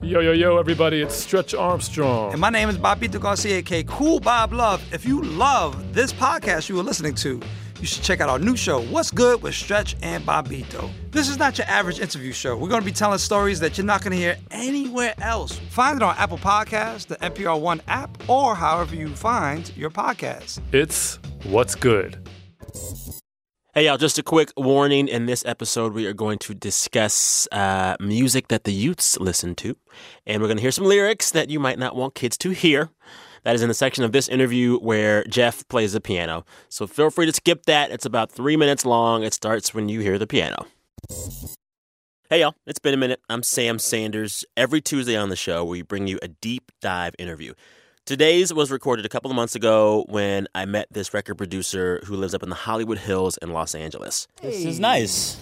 Yo, yo, yo, everybody, it's Stretch Armstrong. And my name is Bobbito Garcia, aka Cool Bob Love. If you love this podcast you are listening to, you should check out our new show, What's Good with Stretch and Bobbito. This is not your average interview show. We're going to be telling stories that you're not going to hear anywhere else. Find it on Apple Podcasts, the NPR One app, or however you find your podcast. It's What's Good. Hey, y'all, just a quick warning. In this episode, we are going to discuss uh, music that the youths listen to. And we're going to hear some lyrics that you might not want kids to hear. That is in the section of this interview where Jeff plays the piano. So feel free to skip that. It's about three minutes long. It starts when you hear the piano. Hey, y'all, it's been a minute. I'm Sam Sanders. Every Tuesday on the show, we bring you a deep dive interview. Today's was recorded a couple of months ago when I met this record producer who lives up in the Hollywood Hills in Los Angeles. This is nice.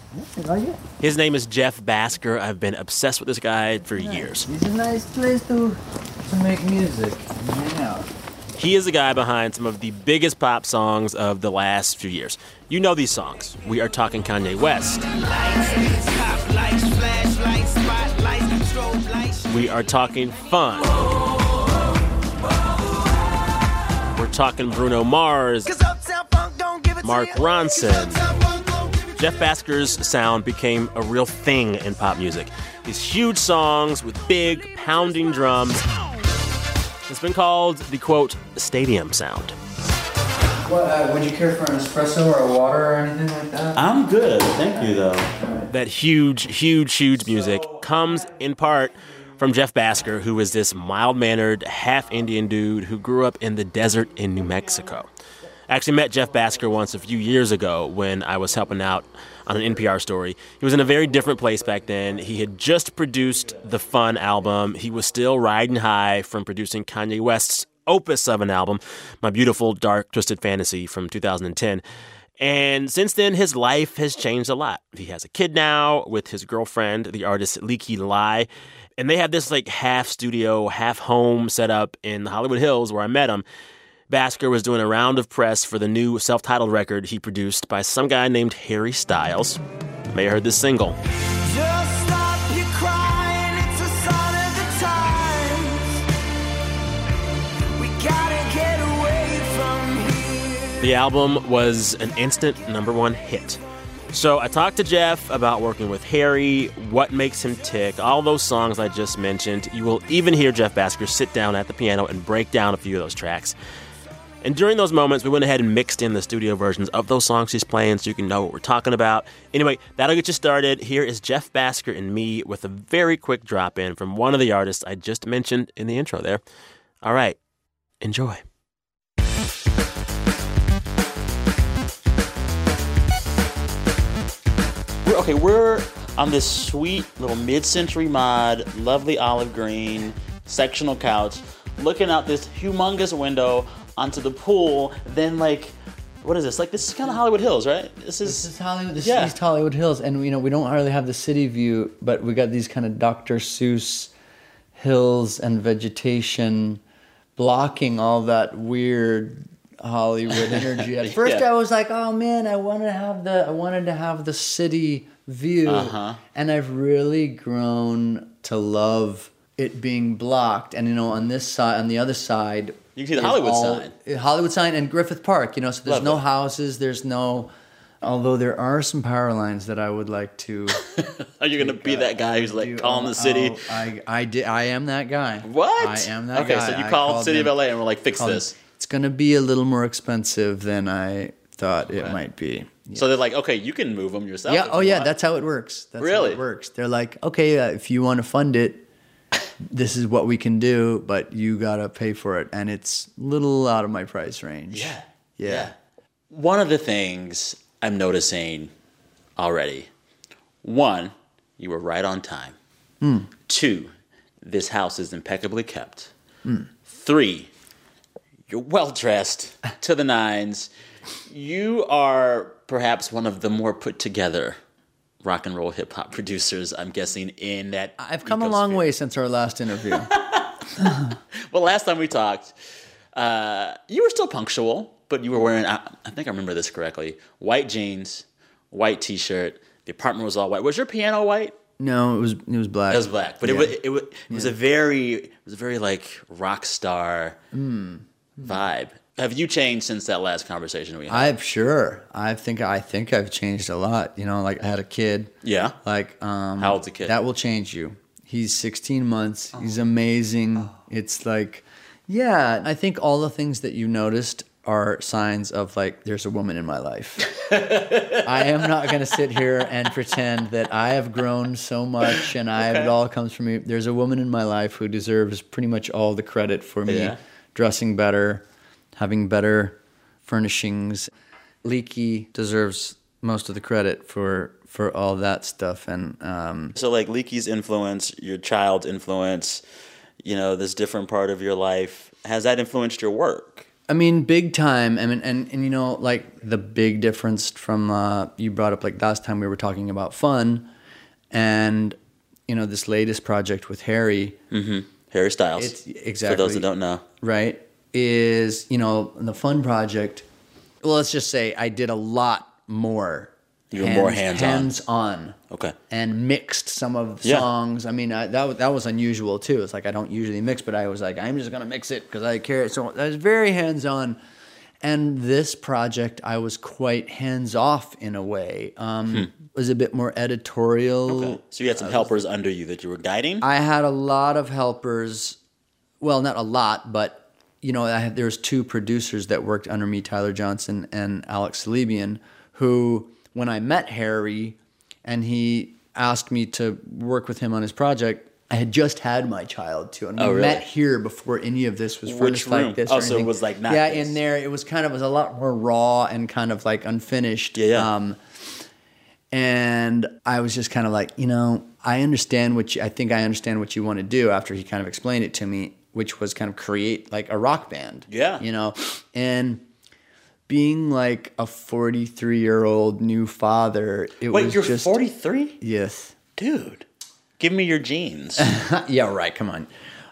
His name is Jeff Bhasker. I've been obsessed with this guy for years. It's a nice place to to make music and hang out. He is the guy behind some of the biggest pop songs of the last few years. You know these songs. We are talking Kanye West. We are talking fun. Talking Bruno Mars, Mark Ronson. Jeff Bhasker's sound became a real thing in pop music. These huge songs with big, pounding drums. It's been called the quote, stadium sound. What, uh, would you care for an espresso or a water or anything like that? I'm good, thank you though. That huge, huge, huge music comes in part from Jeff Bhasker, who is this mild mannered, half Indian dude who grew up in the desert in New Mexico. I actually met Jeff Bhasker once a few years ago when I was helping out on an NPR story. He was in a very different place back then. He had just produced the Fun album. He was still riding high from producing Kanye West's opus of an album, My Beautiful Dark Twisted Fantasy from 2010. And since then, his life has changed a lot. He has a kid now with his girlfriend, the artist Lykke Li. And they have this like half studio, half home set up in the Hollywood Hills where I met him. Bhasker was doing a round of press for the new self titled record he produced by some guy named Harry Styles. May have heard this single. The album was an instant number one hit. So I talked to Jeff about working with Harry, what makes him tick, all those songs I just mentioned. You will even hear Jeff Bhasker sit down at the piano and break down a few of those tracks. And during those moments, we went ahead and mixed in the studio versions of those songs he's playing so you can know what we're talking about. Anyway, that'll get you started. Here is Jeff Bhasker and me with a very quick drop in from one of the artists I just mentioned in the intro there. All right, enjoy. We're, okay, we're on this sweet little mid-century mod, lovely olive green sectional couch, looking out this humongous window onto the pool. Then like, what is this? Like this is kind of Hollywood Hills, right? This is, This is Hollywood. This Yeah. is East Hollywood Hills, and you know we don't really have the city view, but we got these kind of Dr. Seuss hills and vegetation blocking all that weird Hollywood energy. At first, Yeah. I was like, "Oh man, I want to have the I wanted to have the city view," Uh-huh. and I've really grown to love it being blocked. And you know, on this side, on the other side, You can see the Hollywood all- sign. Hollywood sign and Griffith Park. You know, so there's no houses. There's no. Although there are some power lines that I would like to. are you gonna be that guy who's like do- calling the city? Oh, I I did. I am that guy. what? I am that okay, guy. Okay, so you I called City them- of LA and we're like, fix them. It's gonna be a little more expensive than I thought it might be. So they're like, okay, you can move them yourself. Yeah. Oh you yeah. want. That's how it works. That's Really? how it works. They're like, okay, uh, if you want to fund it, this is what we can do, but you gotta pay for it, and it's a little out of my price range. Yeah. Yeah. One of the things I'm noticing already one, you were right on time. Two, this house is impeccably kept. Three, you're well dressed to the nines. You are perhaps one of the more put together rock and roll hip hop producers, I'm guessing, in that. I've come a long way since our last interview. Well, last time we talked, uh, you were still punctual, but you were wearing, I, I think I remember this correctly, white jeans, white t shirt. The apartment was all white. Was your piano white? No, it was it was black. It was black, but Yeah. it was it was it was a very it was a very like rock star Hmm. Vibe. Have you changed since that last conversation we had? I've sure. I think I think I've changed a lot. You know, like I had a kid. yeah. Like um How old's a kid? That will change you. He's 16 months. He's amazing. It's like yeah, I think all the things that you noticed are signs of like there's a woman in my life. I am not going to sit here and pretend that I have grown so much and I it all comes from me. There's a woman in my life who deserves pretty much all the credit for me Yeah. Dressing better, having better furnishings. Lykke deserves most of the credit for for all that stuff and um, So like Lykke's influence, your child's influence, you know, this different part of your life, has that influenced your work? I mean, big time. I mean, and, and you know, like the big difference from uh, you brought up like last time we were talking about fun, and you know this latest project with Harry, Harry Styles. It's- For those exactly. that don't know. right? Is you know the fun project. Well, let's just say I did a lot more. You were more hands-on. hands-on, Okay. and mixed some of the Yeah. songs. I mean, I, that that was unusual too. It's like I don't usually mix, but I was like, I'm just gonna mix it because I care. So I was very hands on. And this project, I was quite hands off in a way. Um, Was a bit more editorial. Hmm. Okay. So you had some helpers under you that you were guiding? I had a lot of helpers. Well, not a lot, but you know, I had, there was two producers that worked under me, Tyler Johnson and Alex Salibian, who, when I met Harry, and he asked me to work with him on his project, I had just had my child too, and we Oh, really? met here before any of this was Which room? like this. Oh, or so it was, like, yeah, this. in there it was kind of it was a lot more raw and kind of like unfinished. Yeah, yeah. Um, and I was just kind of like, you know, I understand what you, I think I understand what you want to do after he kind of explained it to me, which was kind of create like a rock band. Yeah. You know, and being like a 43 year old new father, it was Wait, was you're just 43? Yes. Dude, give me your jeans. yeah, right. Come on.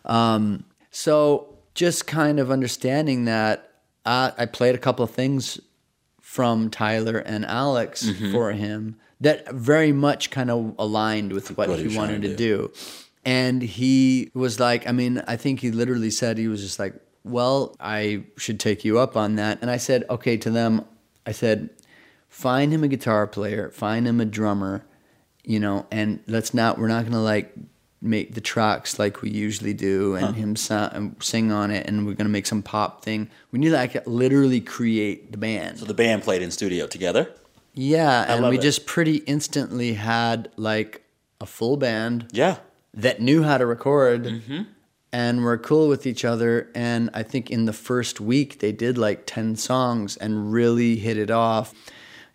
Um, so just kind of understanding that uh, I played a couple of things from Tyler and Alex Mm-hmm. for him that very much kind of aligned with what, What he wanted to to do. And he was like, I mean, I think he literally said, he was just like, well, I should take you up on that. And I said, okay, to them, I said, find him a guitar player, find him a drummer, you know, and let's not, we're not going to like make the tracks like we usually do and him sa- and sing on it and we're going to make some pop thing. We need to like literally create the band. so the band played in studio together? yeah. And love we it. just pretty instantly had like a full band Yeah. that knew how to record Mm-hmm. and were cool with each other. And I think in the first week they did like 10 songs and really hit it off.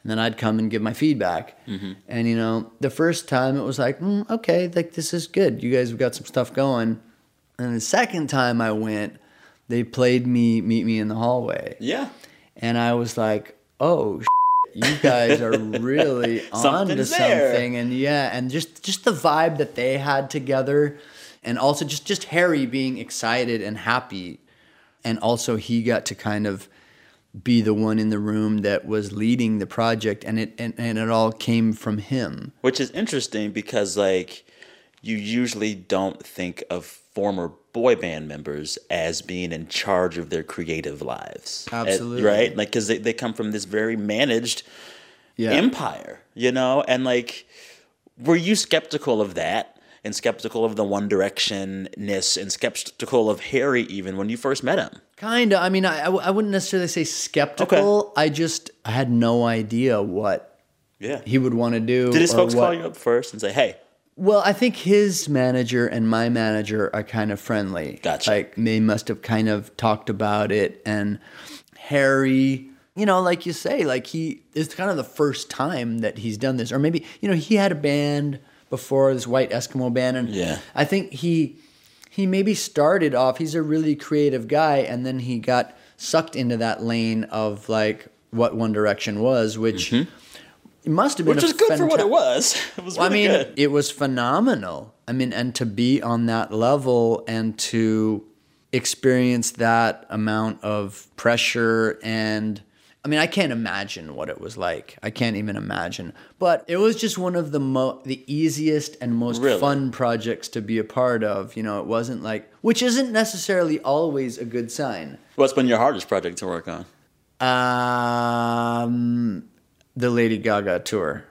And then I'd come and give my feedback. Mm-hmm. And, you know, the first time it was like, mm, okay, like this is good. You guys have got some stuff going. And the second time I went, they played me Meet Me in the Hallway. Yeah. And I was like, oh, you guys are really on to something. And yeah, and just just the vibe that they had together, and also just just Harry being excited and happy, and also he got to kind of be the one in the room that was leading the project, and it and, and it all came from him. Which is interesting because, like, you usually don't think of former boy band members as being in charge of their creative lives. Absolutely. right? Like, because they, they come from this very managed Yeah, empire, you know? And, like, were you skeptical of that? And skeptical of the One Directionness, and skeptical of Harry even when you first met him. Kind of. I mean, I, I wouldn't necessarily say skeptical. I just I had no idea what Yeah. he would want to do. Did his folks what- call you up first and say, "Hey, Well, I think his manager and my manager are kind of friendly. Gotcha. Like they must have kind of talked about it. And Harry, you know, like you say, like he it's kind of the first time that he's done this, or maybe you know he had a band before this white Eskimo band, and Yeah. I think he he maybe started off. He's a really creative guy, and then he got sucked into that lane of like what One Direction was, which. Mm-hmm. It must have been which a was good for what it was. It was well, really I mean, good." it was phenomenal. I mean, and to be on that level and to experience that amount of pressure and I mean, I can't imagine what it was like. I can't even imagine. But it was just one of the mo- the easiest and most Really? fun projects to be a part of. You know, it wasn't like, which isn't necessarily always a good sign. What's been your hardest project to work on? Um, the Lady Gaga tour.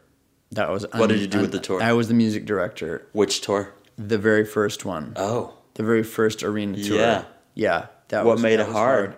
That was. What did you do with the tour? I was the music director. Which tour? The very first one. Oh, the very first arena tour. Yeah. Yeah. That What was, made that it was hard?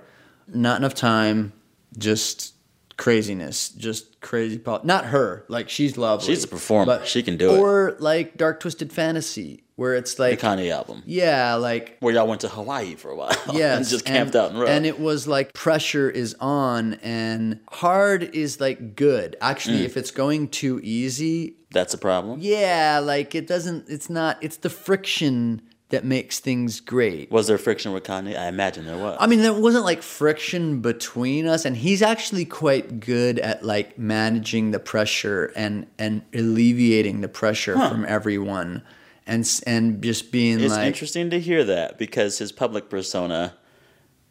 Not enough time. Just craziness. Just crazy. Pol- Not her. Like she's lovely. She's a performer. But, She can do it. Or like Dark Twisted Fantasy, where it's like the Kanye album. yeah, like Where y'all went to Hawaii for a while. Yes, and just camped and, out in row. And it was like pressure is on, and hard is like good. Mm. Actually, if it's going too easy, That's a problem. yeah, like it doesn't. It's not. It's the friction that makes things great. Was there friction with Kanye? I imagine there was. I mean, there wasn't like friction between us, and he's actually quite good at like managing the pressure and and alleviating the pressure from everyone, and and just being it's like, interesting to hear that because his public persona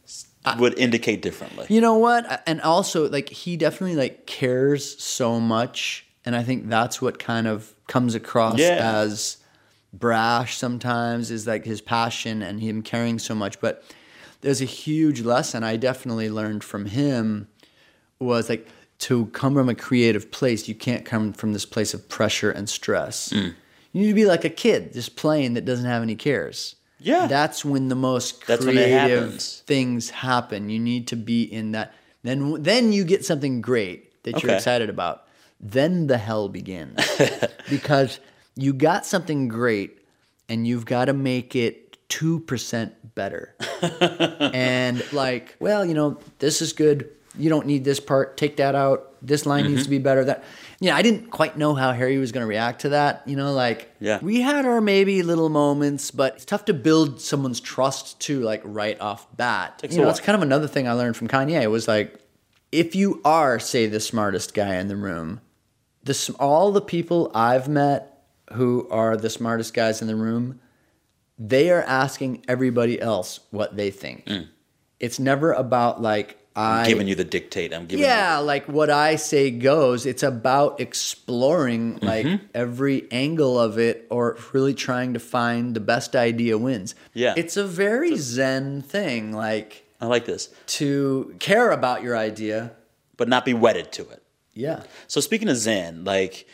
s- would indicate differently. You know what? And also, like, he definitely like cares so much, and I think that's what kind of comes across Yeah. as brash sometimes is like his passion and him caring so much. But there's a huge lesson I definitely learned from him was like to come from a creative place. You can't come from this place of pressure and stress. Mm. You need to be like a kid just playing that doesn't have any cares. Yeah. That's when the most That's when it creative things happen. You need to be in that. Then then you get something great that you're excited about. Then the hell begins. because you got something great and you've got to make it 2% better. and like, well, you know, this is good. You don't need this part. Take that out. This line needs Mm-hmm. to be better. That yeah, I didn't quite know how Harry was going to react to that. You know, like Yeah. we had our maybe little moments, but it's tough to build someone's trust to like right off bat. Takes you know, it's kind of another thing I learned from Kanye. It was like, if you are, say, the smartest guy in the room, the all the people I've met who are the smartest guys in the room, they are asking everybody else what they think. It's never about like I I'm giving you the dictate. I'm giving you yeah, like what I say goes. It's about exploring like Mm-hmm. every angle of it or really trying to find the best idea wins. Yeah. It's a very zen thing, like. I like this, to care about your idea. but not be wedded to it. Yeah. So speaking of Zen, like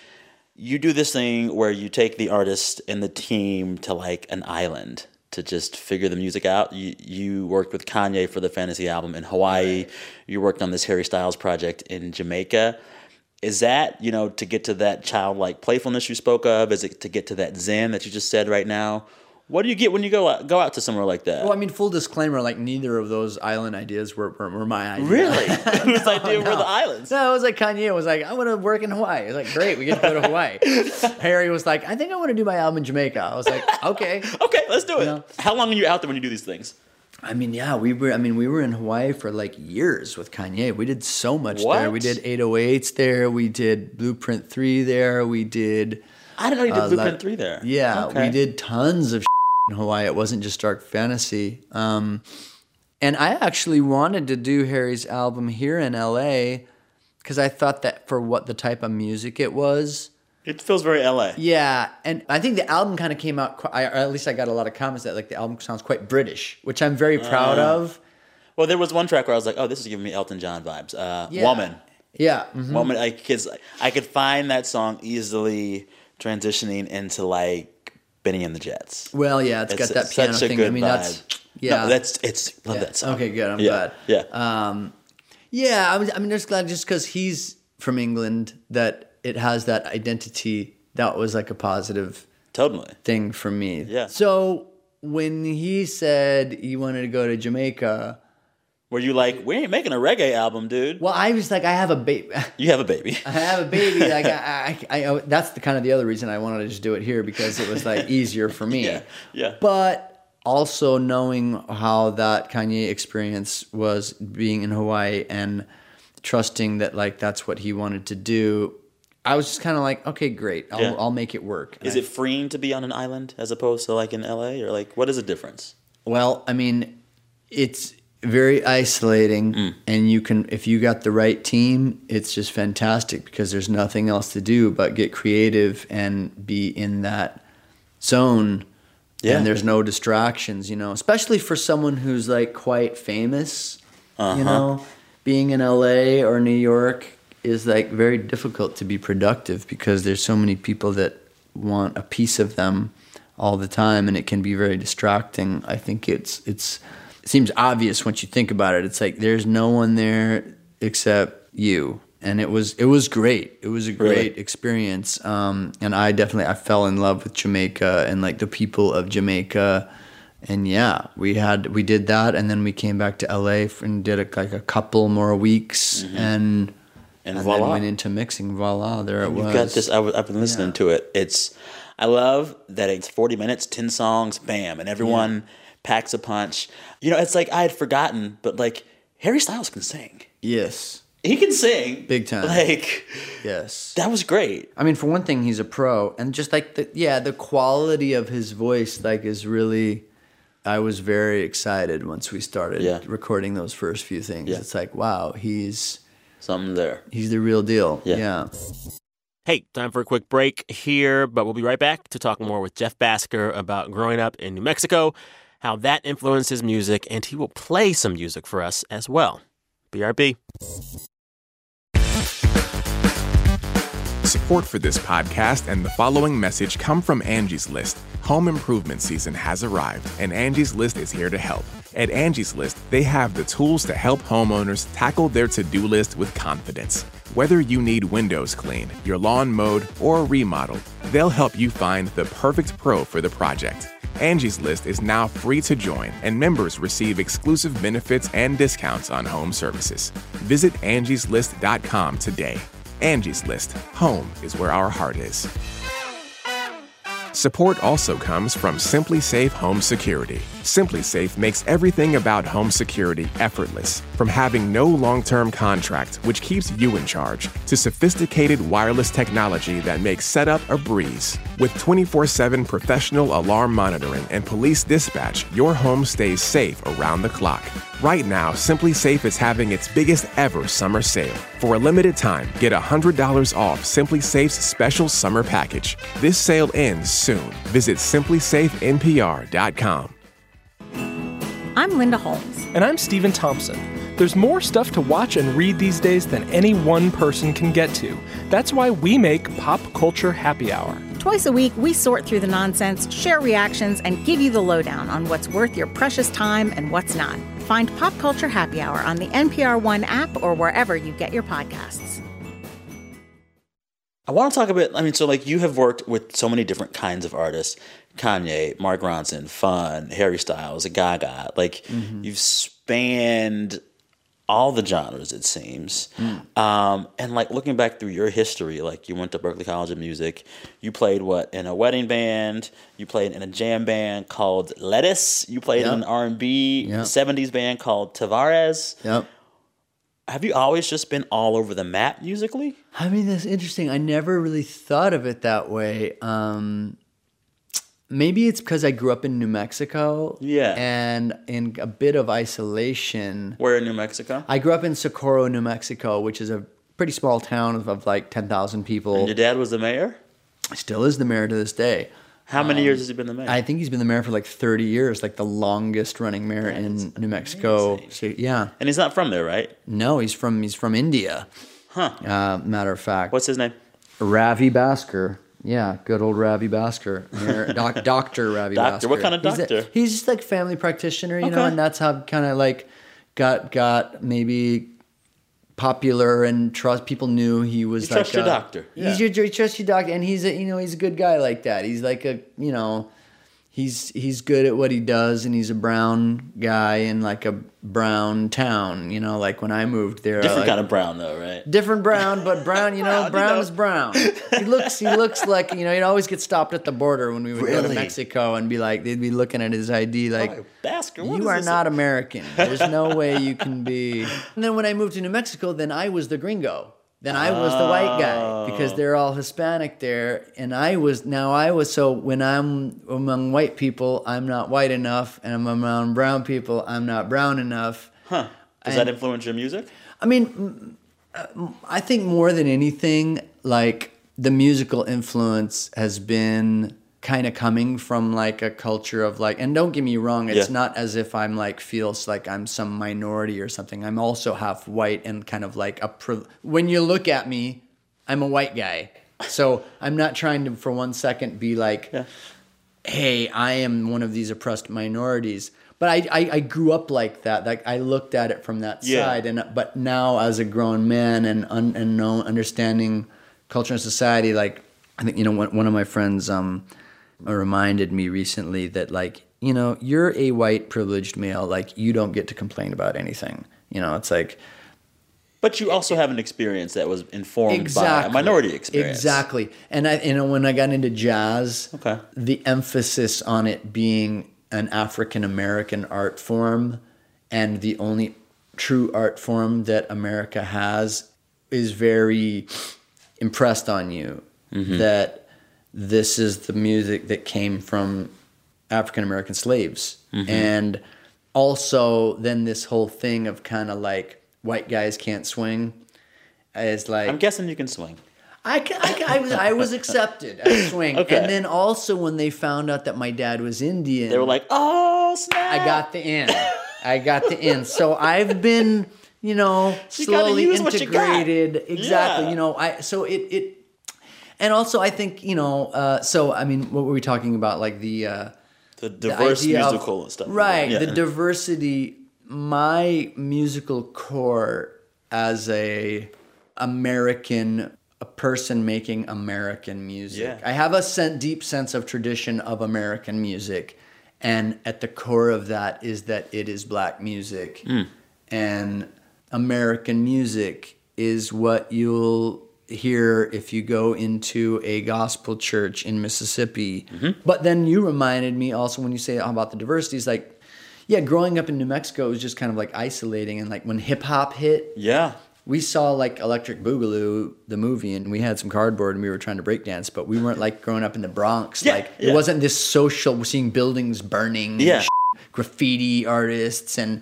you do this thing where you take the artist and the team to like an island to just figure the music out. You you worked with Kanye for the Fantasy album in Hawaii. You worked on this Harry Styles project in Jamaica. Is that, you know, to get to that childlike playfulness you spoke of? Is it to get to that zen that you just said right now? What do you get when you go out, go out to somewhere like that? Well, I mean, full disclaimer, like neither of those island ideas were, were, were my idea. really? Whose idea were the islands? No, it was like Kanye was like, I want to work in Hawaii. It's like, great, we get to go to Hawaii. Harry was like, I think I want to do my album in Jamaica. I was like, okay. Okay, let's do it. know? How long are you out there when you do these things? I mean, yeah, we were. I mean, we were in Hawaii for like years with Kanye. We did so much there. We did 808s there. We did Blueprint Three there. We did. I didn't know you did uh, Blueprint like- 3 there. Yeah, Okay. we did tons of in Hawaii. It wasn't just dark fantasy. Um, and I actually wanted to do Harry's album here in LA because I thought that for what the type of music it was. It feels very LA. Yeah, and I think the album kind of came out. I, or at least I got a lot of comments that like the album sounds quite British, which I'm very proud Uh. of. Well, there was one track where I was like, "Oh, this is giving me Elton John vibes." Uh, Yeah. Woman, Yeah, mhm. woman. I cause I could find that song easily transitioning into like Bennie and the Jets. Well, yeah, it's got that piano thing. I mean, that's yeah. No, that's it's love yeah. that song. Okay, good. I'm yeah, glad. Yeah, Um, yeah, I was. I mean, just glad just because he's from England that it has that identity. That was like a positive totally. thing for me. Yeah. So when he said he wanted to go to Jamaica, Were you like, we ain't making a reggae album, dude? well, I was like, I have a baby. You have a baby. I have a baby. Like I, I, I, that's the kind of the other reason I wanted to just do it here because it was like easier for me. Yeah, yeah. But also knowing how that Kanye experience was being in Hawaii and trusting that like that's what he wanted to do, I was just kind of like, okay, great, I'll, Yeah. I'll make it work. Is And it freeing to be on an island as opposed to like in LA or like what is the difference? Well? I mean, it's very isolating Mm. and you can if you got the right team it's just fantastic because there's nothing else to do but get creative and be in that zone Yeah. and there's no distractions you know especially for someone who's like quite famous Uh-huh. you know being in LA or New York is like very difficult to be productive because there's so many people that want a piece of them all the time and it can be very distracting i think it's it's it seems obvious once you think about it it's like there's no one there except you and it was it was great it was a great Really? experience um, and i definitely i fell in love with jamaica and like the people of jamaica and yeah we had we did that and then we came back to la and did a, like a couple more weeks and Mm-hmm. And and voila. then went into mixing voila there it was You've got this. I, w- I've been listening to it. It's. I love that it's forty minutes, ten songs, bam, and everyone packs a punch. You know, it's like I had forgotten, but like Harry Styles can sing. yes He can sing Big time. Like yes that was great. I mean, for one thing, he's a pro, and just like the yeah, the quality of his voice like is really. I was very excited once we started Yeah. recording those first few things. Yeah. It's like, wow, he's Something there. he's the real deal. Yeah. yeah. Hey, time for a quick break here, but we'll be right back to talk more with Jeff Bhasker about growing up in New Mexico, how that influenced his music, and he will play some music for us as well. BRB. Support for this podcast and the following message come from Angie's List. Home improvement season has arrived, and Angie's List is here to help. At Angie's List, they have the tools to help homeowners tackle their to do list with confidence. Whether you need windows cleaned, your lawn mowed, or remodeled, they'll help you find the perfect pro for the project. Angie's List is now free to join, and members receive exclusive benefits and discounts on home services. Visit angieslist.com today. Angie's List. Home is where our heart is. Support also comes from SimpliSafe Home Security. SimpliSafe makes everything about home security effortless. From having no long term contract, which keeps you in charge, to sophisticated wireless technology that makes setup a breeze. With 24 7 professional alarm monitoring and police dispatch, your home stays safe around the clock. Right now, SimpliSafe is having its biggest ever summer sale. For a limited time, get $100 off SimpliSafe's special summer package. This sale ends soon. Visit simplysafenpr.com. I'm Linda Holmes. And I'm Stephen Thompson. There's more stuff to watch and read these days than any one person can get to. That's why we make Pop Culture Happy Hour. Twice a week, we sort through the nonsense, share reactions, and give you the lowdown on what's worth your precious time and what's not. Find Pop Culture Happy Hour on the NPR One app or wherever you get your podcasts. I want to talk a bit. I mean, so like you have worked with so many different kinds of artists: Kanye, Mark Ronson, Fun, Harry Styles, Gaga. Like you've spanned all the genres, it seems. Um, and like looking back through your history, like you went to Berklee College of Music. You played what in a wedding band. You played in a jam band called Lettuce. You played in an R and B Yep. '70s band called Tavares. Yep. Have you always just been all over the map musically? I mean, that's interesting. I never really thought of it that way. Um, maybe it's because I grew up in New Mexico. Yeah. And in a bit of isolation. Where in New Mexico? I grew up in Socorro, New Mexico, which is a pretty small town of, of like 10,000 people. And Your dad was the mayor. Still is the mayor to this day. How many years has he been the mayor? I think he's been the mayor for like 30 years, like the longest running mayor in New Mexico. So, yeah. and he's not from there, right? No, he's from he's from India. Huh. Uh, matter of fact. What's his name? Ravi Bhasker. Yeah, good old Ravi Bhasker. Mayor- doc, Doctor Ravi Doctor? Bhasker. What kind of He's a- doctor? He's, just like family practitioner, you know, and that's how kind of like got got maybe popular and trust people knew he was You like trust your a- doctor. He's Yeah. your, your trust your doctor, and he's a you know he's a good guy like that. He's like a you know he's he's good at what he does, and he's a brown guy in like a brown town. You know, like when I moved there, Different like, kind of brown, though, right? different brown, but brown. You know, Brown, you know. is brown. He looks he looks like you know he'd always get stopped at the border when we would go to Mexico and be like they'd be looking at his ID like. Oh, Bhasker, You are not American. There's no way you can be. And then when I moved to New Mexico, then I was the gringo. Then I was the white guy because Oh. they're all Hispanic there, and I was now I was so when I'm among white people, I'm not white enough, and I'm among brown people, I'm not brown enough, Huh? Does that influence your music? I mean, uh, I think more than anything, like the musical influence has been kind of coming from like a culture of like, and don't get me wrong, it's Yeah. not as if I'm like feels like I'm some minority or something. I'm also half white and kind of like a. Priv- when you look at me, I'm a white guy, so I'm not trying to for one second be like hey, I am one of these oppressed minorities. But I, I, I grew up like that. Like I looked at it from that Yeah. side, and but now as a grown man and un, and know, understanding culture and society, like I think you know one, one of my friends um reminded me recently that like you know you're a white privileged male, like you don't get to complain about anything. You know, it's like But you also have an experience that was informed by a minority experience. Exactly. And I, you know, when I got into jazz, Okay. the emphasis on it being an African American art form and the only true art form that America has is very impressed on you Mm-hmm. that this is the music that came from African American slaves. Mm-hmm. And also then this whole thing of kind of like white guys can't swing is like I'm guessing you can swing. I, I, I was I was accepted at swing, Okay. and then also when they found out that my dad was Indian, They were like, oh, snap. I got the in, I got the in. So I've been, you know, slowly you integrated. Exactly, Yeah. you know, I so it it, and also I think you know, uh, so I mean, what were we talking about? Like the. Uh, the the diverse of- musical and stuff. Right. Yeah. The diversity. My musical core as a American, a person making American music. Yeah. I have a sen- deep sense of tradition of American music, and at the core of that is that it is black music, Hmm. and American music is what you'll hear if you go into a gospel church in Mississippi. Mm-hmm. But then you reminded me also when you say about the diversity, it's like, yeah, growing up in New Mexico was just kind of like isolating, and like when hip hop hit, yeah. we saw like Electric Boogaloo, the movie, and we had some cardboard and we were trying to break dance, but we weren't like growing up in the Bronx. Yeah, like yeah. it wasn't this social, we're seeing buildings burning, Yeah. sh- graffiti artists, and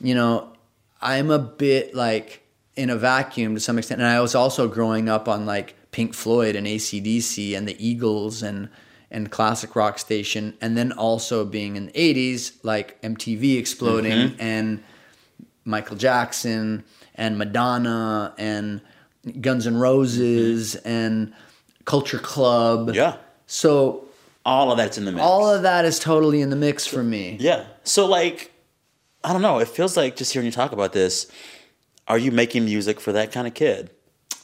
you know, I'm a bit like in a vacuum to some extent. And I was also growing up on like Pink Floyd and ACDC and the Eagles and and classic rock station, and then also being in the '80s, like MTV exploding Mm-hmm. and Michael Jackson and Madonna and Guns N' Roses and Culture Club. Mm-hmm. Yeah. So All of that's in the mix. all of that is totally in the mix for me. Yeah. So like, I don't know. It feels like just hearing you talk about this. Are you making music for that kind of kid?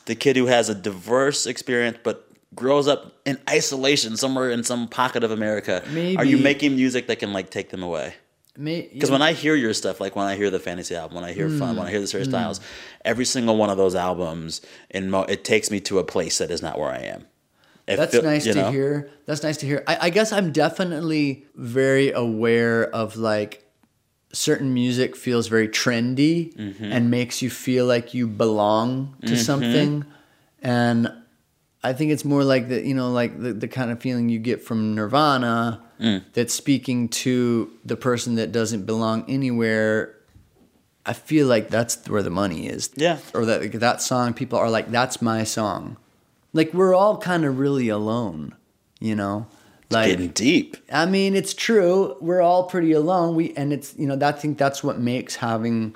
The kid who has a diverse experience but grows up in isolation somewhere in some pocket of America. Maybe. Are you making music that can like take them away? Because when I hear your stuff, like when I hear the fantasy album, when I hear fun, when I mm. hear the Harry mm. Styles, every single one of those albums, in mo- it takes me to a place that is not where I am. It That's feel- nice to know? hear. That's nice to hear. I, I guess I'm definitely very aware of like certain music feels very trendy Mm-hmm. and makes you feel like you belong to something. And I think it's more like the you know like the, the kind of feeling you get from Nirvana Mm. that's speaking to the person that doesn't belong anywhere. I feel like that's where the money is. Yeah. Or that like, that song people are like that's my song. Like we're all kind of really alone, you know? Like Getting deep. I mean, it's true. We're all pretty alone. We and it's you know that I think that's what makes having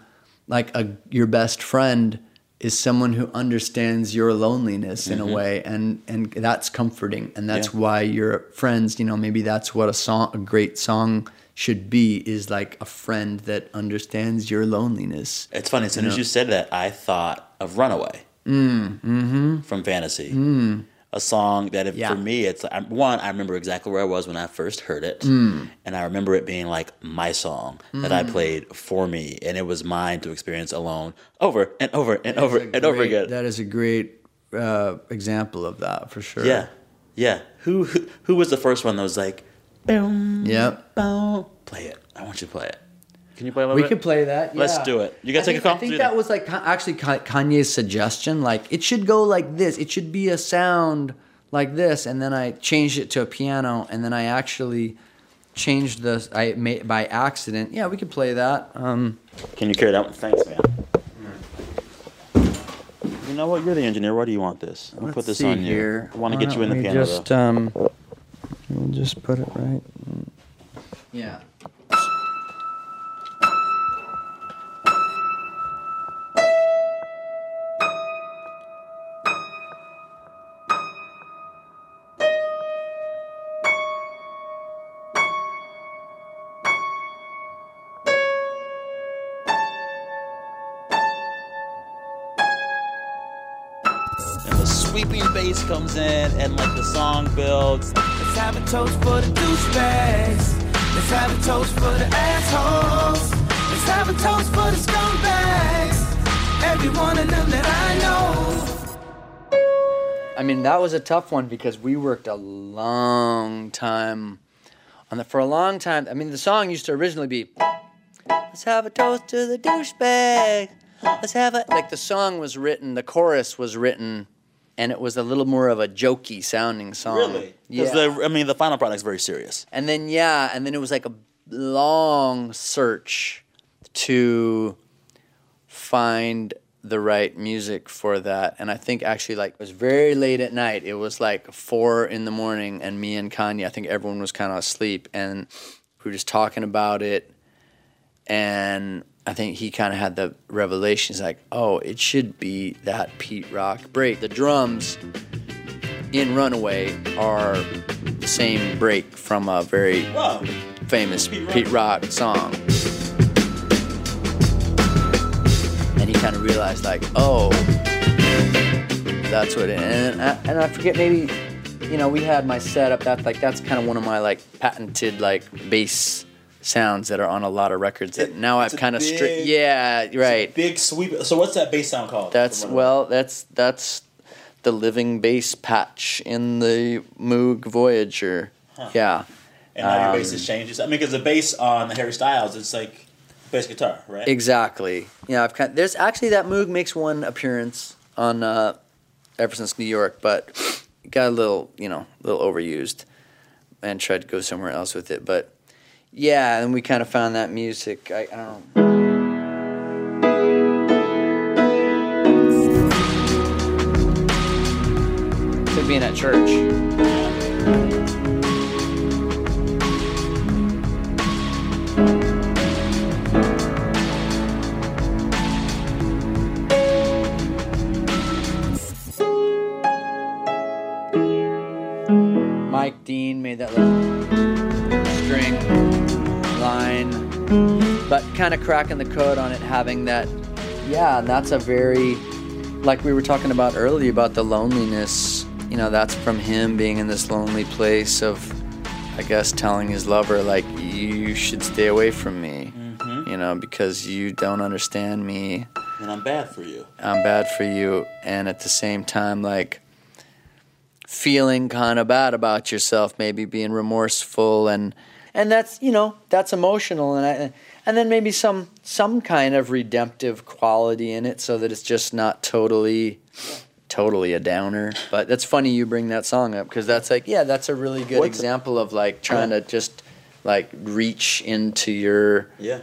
like a your best friend is someone who understands your loneliness in a mm-hmm. way, and and that's comforting, and that's Mm-hmm. Yeah. why you're friends. You know, maybe that's what a song, a great song, should be is like a friend that understands your loneliness. It's funny. As soon as you said that, I thought of "Runaway" mm, mm-hmm. from Fantasy. Mm. A song that, if, Yeah. for me, it's like, one. I remember exactly where I was when I first heard it, Mm. and I remember it being like my song that I played for me, and it was mine to experience alone, over and over and over That's a and over again. That is a great uh, example of that for sure. yeah, yeah. Who, who who was the first one that was like, boom, Yep. boom, play it? I want you to play it. Can you play a little We bit? could play that. Let's do it. You guys I take a think, call? I think Do that that. was like actually Kanye's suggestion. Like it should go like this. It should be a sound like this, and then I changed it to a piano, and then I actually changed the I made by accident. Yeah, we could play that. Um, Can you carry that one? Thanks, man. You know what? You're the engineer. Why do you want this? I'll put let's this see on you. here. I want to get you in the piano. Just though. um, we'll just put it right. Yeah. Comes in, and like the song builds. Let's have a toast for the douchebags. Let's have a toast for the assholes. Let's have a toast for the scumbags. Every one of them that I know. I mean, that was a tough one because we worked a long time on the for a long time. I mean, the song used to originally be "Let's have a toast to the douchebag." Let's have a like the song was written, the chorus was written, and it was a little more of a jokey sounding song. Really? Yeah. The I mean the final product's very serious. And then yeah, and then it was like a long search to find the right music for that. And I think actually like it was very late at night. It was like four in the morning and me and Kanye, I think everyone was kind of asleep and we were just talking about it and I think he kind of had the revelation. He's like, oh, it should be that Pete Rock break. The drums in Runaway are the same break from a very Wow. famous Pete Pete Rock. Rock, song. And he kind of realized, like, oh, that's what it and I, and I forget maybe, you know, we had my setup. That like that's kind of one of my like patented like bass sounds that are on a lot of records that It- now I've kind of big- Yeah, right. Big sweep. So what's that bass sound called? That's well, that's that's the living bass patch in the Moog Voyager. Yeah. And now your bass um, has changed. I mean, because the bass on the Harry Styles, it's like bass guitar, right? Exactly. Yeah, I've kind there's actually that Moog makes one appearance on uh, Ever Since New York, but got a little, you know, a little overused, and tried to go somewhere else with it. But yeah, and we kind of found that music. I, I don't know. Be in at church. Mike Dean made that little string line, but kind of cracking the code on it, having that. Yeah, and that's a very, like we were talking about earlier about the loneliness. You know, that's from him being in this lonely place of, I guess, telling his lover like, you should stay away from me. Mm-hmm. You know, because you don't understand me. And I'm bad for you. I'm bad for you, and at the same time, like feeling kind of bad about yourself, maybe being remorseful, and and that's you know that's emotional, and I, and then maybe some some kind of redemptive quality in it, so that it's just not totally totally a downer. But that's funny you bring that song up because that's like yeah, that's a really good What's- example of like trying to just like reach into your Yeah.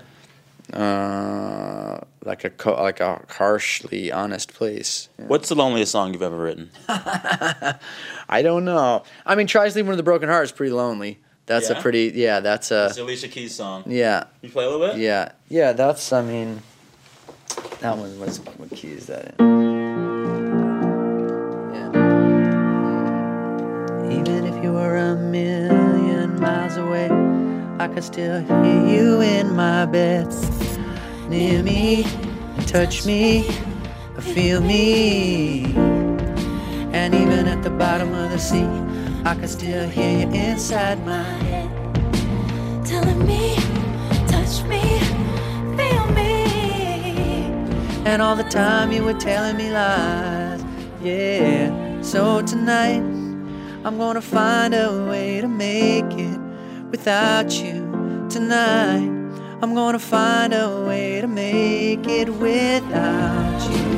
uh, like a co- like a harshly honest place. What's the loneliest song you've ever written? I don't know. I mean, try sleeping with a broken heart is pretty lonely. That's a pretty yeah. That's It's a the Alicia Keys song. yeah You play a little bit? yeah yeah. That's I mean, that one was what key is that in? Yeah. Even if you were a million miles away, I could still hear you in my bed. Near me, touch me, feel me. And even at the bottom of the sea, I can still hear you inside my head. telling me, touch me, feel me. And all the time you were telling me lies. Yeah. So tonight, I'm gonna find a way to make it without you. Tonight, I'm gonna find a way to make it without you.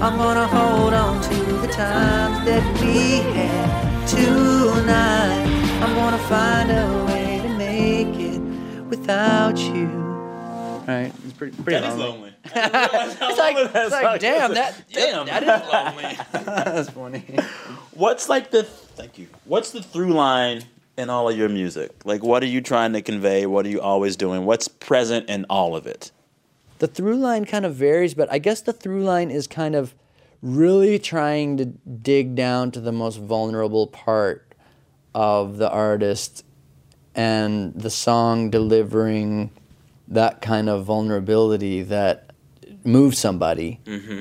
I'm gonna hold on to the times that we had tonight. I'm gonna find a way to make it without you. Right? It's pretty, pretty That is lonely. lonely. It's like, it's like damn, that, Damn. that is lonely. That's funny. What's like the thank you. What's the through line in all of your music? Like, what are you trying to convey? What are you always doing? What's present in all of it? The through line kind of varies, but I guess the through line is kind of really trying to dig down to the most vulnerable part of the artist and the song delivering that kind of vulnerability that moves somebody.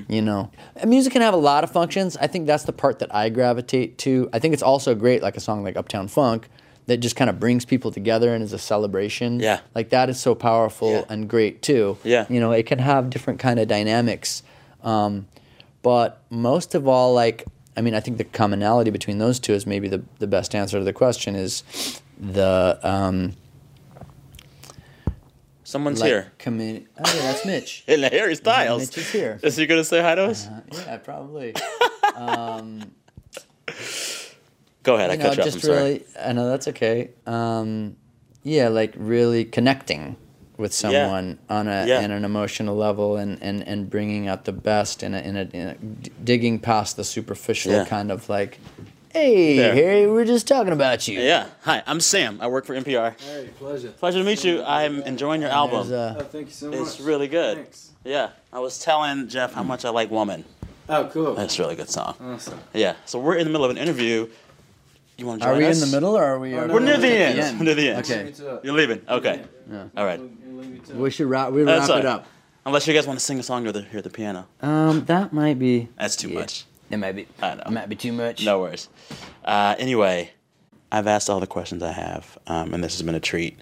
You know, And music can have a lot of functions. I think that's the part that I gravitate to. I think it's also great, like a song like Uptown Funk, that just kind of brings people together and is a celebration. Yeah. like that is so powerful Yeah. and great too. Yeah. you know, it can have different kind of dynamics. Um, but most of all, like, I mean, I think the commonality between those two is maybe the, the best answer to the question is the um, Someone's like, here. commu- oh yeah, that's Mitch. In the Harry Styles. Mitch is here. Is he gonna say hi to us? Uh, yeah, probably. Go ahead. I know, cut you off. I'm sorry. really, I know that's okay. Um, yeah, like really connecting with someone on a Yeah. in an emotional level and, and, and bringing out the best in a, in a, in a d- digging past the superficial Yeah. kind of like, hey, There. Harry, we're just talking about you. Yeah. Hi, I'm Sam. I work for NPR. Hey, pleasure. Pleasure to meet you. I'm enjoying your album. There's, uh, Oh, thank you so much. It's really good. Thanks. Yeah. I was telling Jeff how much I like Woman. Oh, cool. It's a really good song. Awesome. Yeah. So we're in the middle of an interview. You want to join are we us? in the middle or are we? Oh, are no, We're we near no, the it's at end. the end. We're near the end. Okay. Leave it up. You're leaving. Okay. Yeah. All right. We'll leave it up. We should wrap. We That's wrap all it right. up. Unless you guys want to sing a song or the, hear the piano. Um, that might be. That's too Yeah. much. It might be. I know. It might be too much. No worries. Uh, anyway, I've asked all the questions I have, um, and this has been a treat.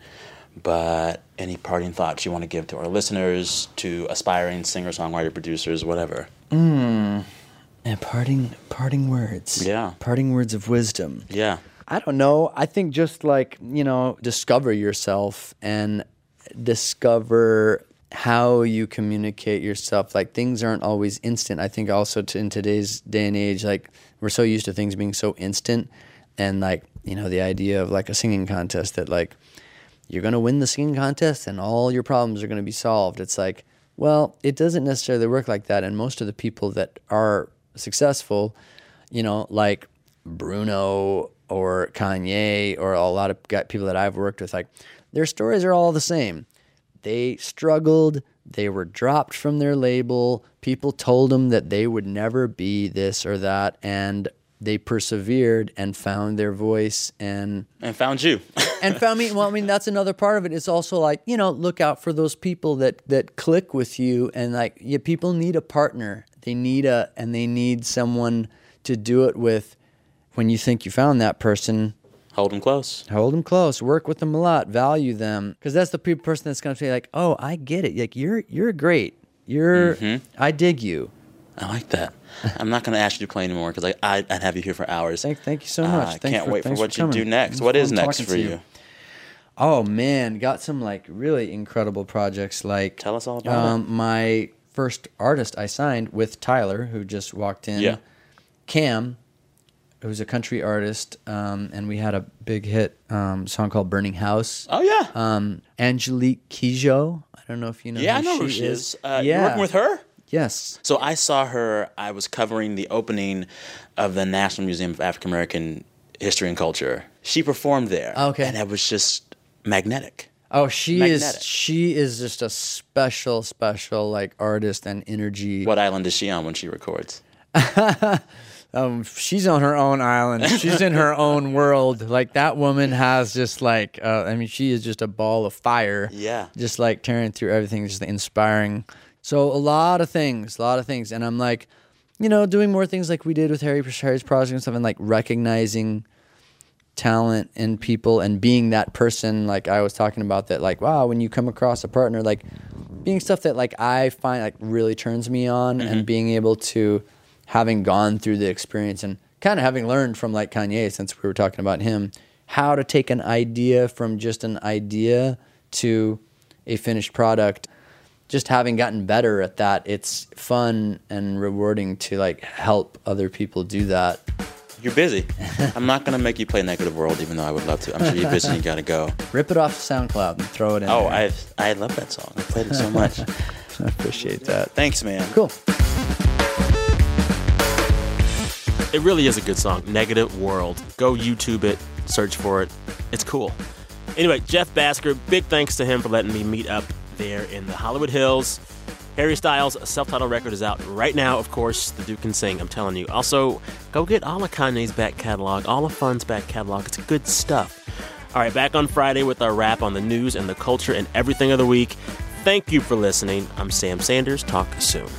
But any parting thoughts you want to give to our listeners, to aspiring singer, songwriter, producers, whatever? And parting, parting words. Yeah. Parting words of wisdom. Yeah. I don't know. I think just like, you know, discover yourself and discover how you communicate yourself. Like things aren't always instant. I think also to, in today's day and age, like we're so used to things being so instant and like, you know, the idea of like a singing contest that like you're going to win the singing contest and all your problems are going to be solved. It's like, well, it doesn't necessarily work like that. And most of the people that are successful, you know, like Bruno or Kanye or a lot of people that I've worked with, like their stories are all the same. They struggled, they were dropped from their label. People told them that they would never be this or that. And they persevered and found their voice and And found you. and found me. Well, I mean, that's another part of it. It's also like you know, look out for those people that that click with you, and like yeah, people need a partner. They need a and they need someone to do it with. When you think you found that person, Hold them close. hold them close, work with them a lot, value them, because that's the person that's going to say like, "Oh, I get it. Like you're you're great. You're I dig you." I like that. I'm not going to ask you to play anymore because I, I'd have you here for hours. Thank thank you so Uh, much. I Thanks can't wait for thanks what you do next. It was What is next for to you? Oh man, got some like really incredible projects. Like Tell us all about um, My first artist I signed with Tyler, who just walked in. Yeah. Cam, who's a country artist, um, and we had a big hit um, song called "Burning House." Oh, yeah. Um, Angelique Kidjo. I don't know if you know. yeah, I know who she is. Uh, You're working with her? Yes. So I saw her. I was covering the opening of the National Museum of African American History and Culture. She performed there. Okay. And it was just magnetic. Oh, she Magnetic. is. She is just a special, special like artist and energy. What island is she on when she records? um, she's on her own island. She's in her own world. Like that woman has just like, uh, I mean, she is just a ball of fire. Yeah. Just like tearing through everything, just inspiring. So a lot of things, a lot of things, and I'm like, you know, doing more things like we did with Harry Harry's project and stuff, and like recognizing talent in people and being that person like I was talking about that like wow when you come across a partner like being stuff that like I find like really turns me on and being able to having gone through the experience and kind of having learned from like Kanye since we were talking about him how to take an idea from just an idea to a finished product just having gotten better at that it's fun and rewarding to like help other people do that You're busy. I'm not gonna make you play Negative World, even though I would love to. I'm sure you're busy and you gotta go. Rip it off SoundCloud and throw it in. Oh. I I love that song. I played it so much. I appreciate that. Thanks, man. Cool. It really is a good song. Negative World. Go YouTube it, search for it. It's cool. Anyway, Jeff Bhasker, big thanks to him for letting me meet up there in the Hollywood Hills. Harry Styles' self titled record is out right now, of course. The Duke can sing, I'm telling you. Also, go get all of Kanye's back catalog, all of Fun's back catalog. It's good stuff. All right, back on Friday with our wrap on the news and the culture and everything of the week. Thank you for listening. I'm Sam Sanders. Talk soon.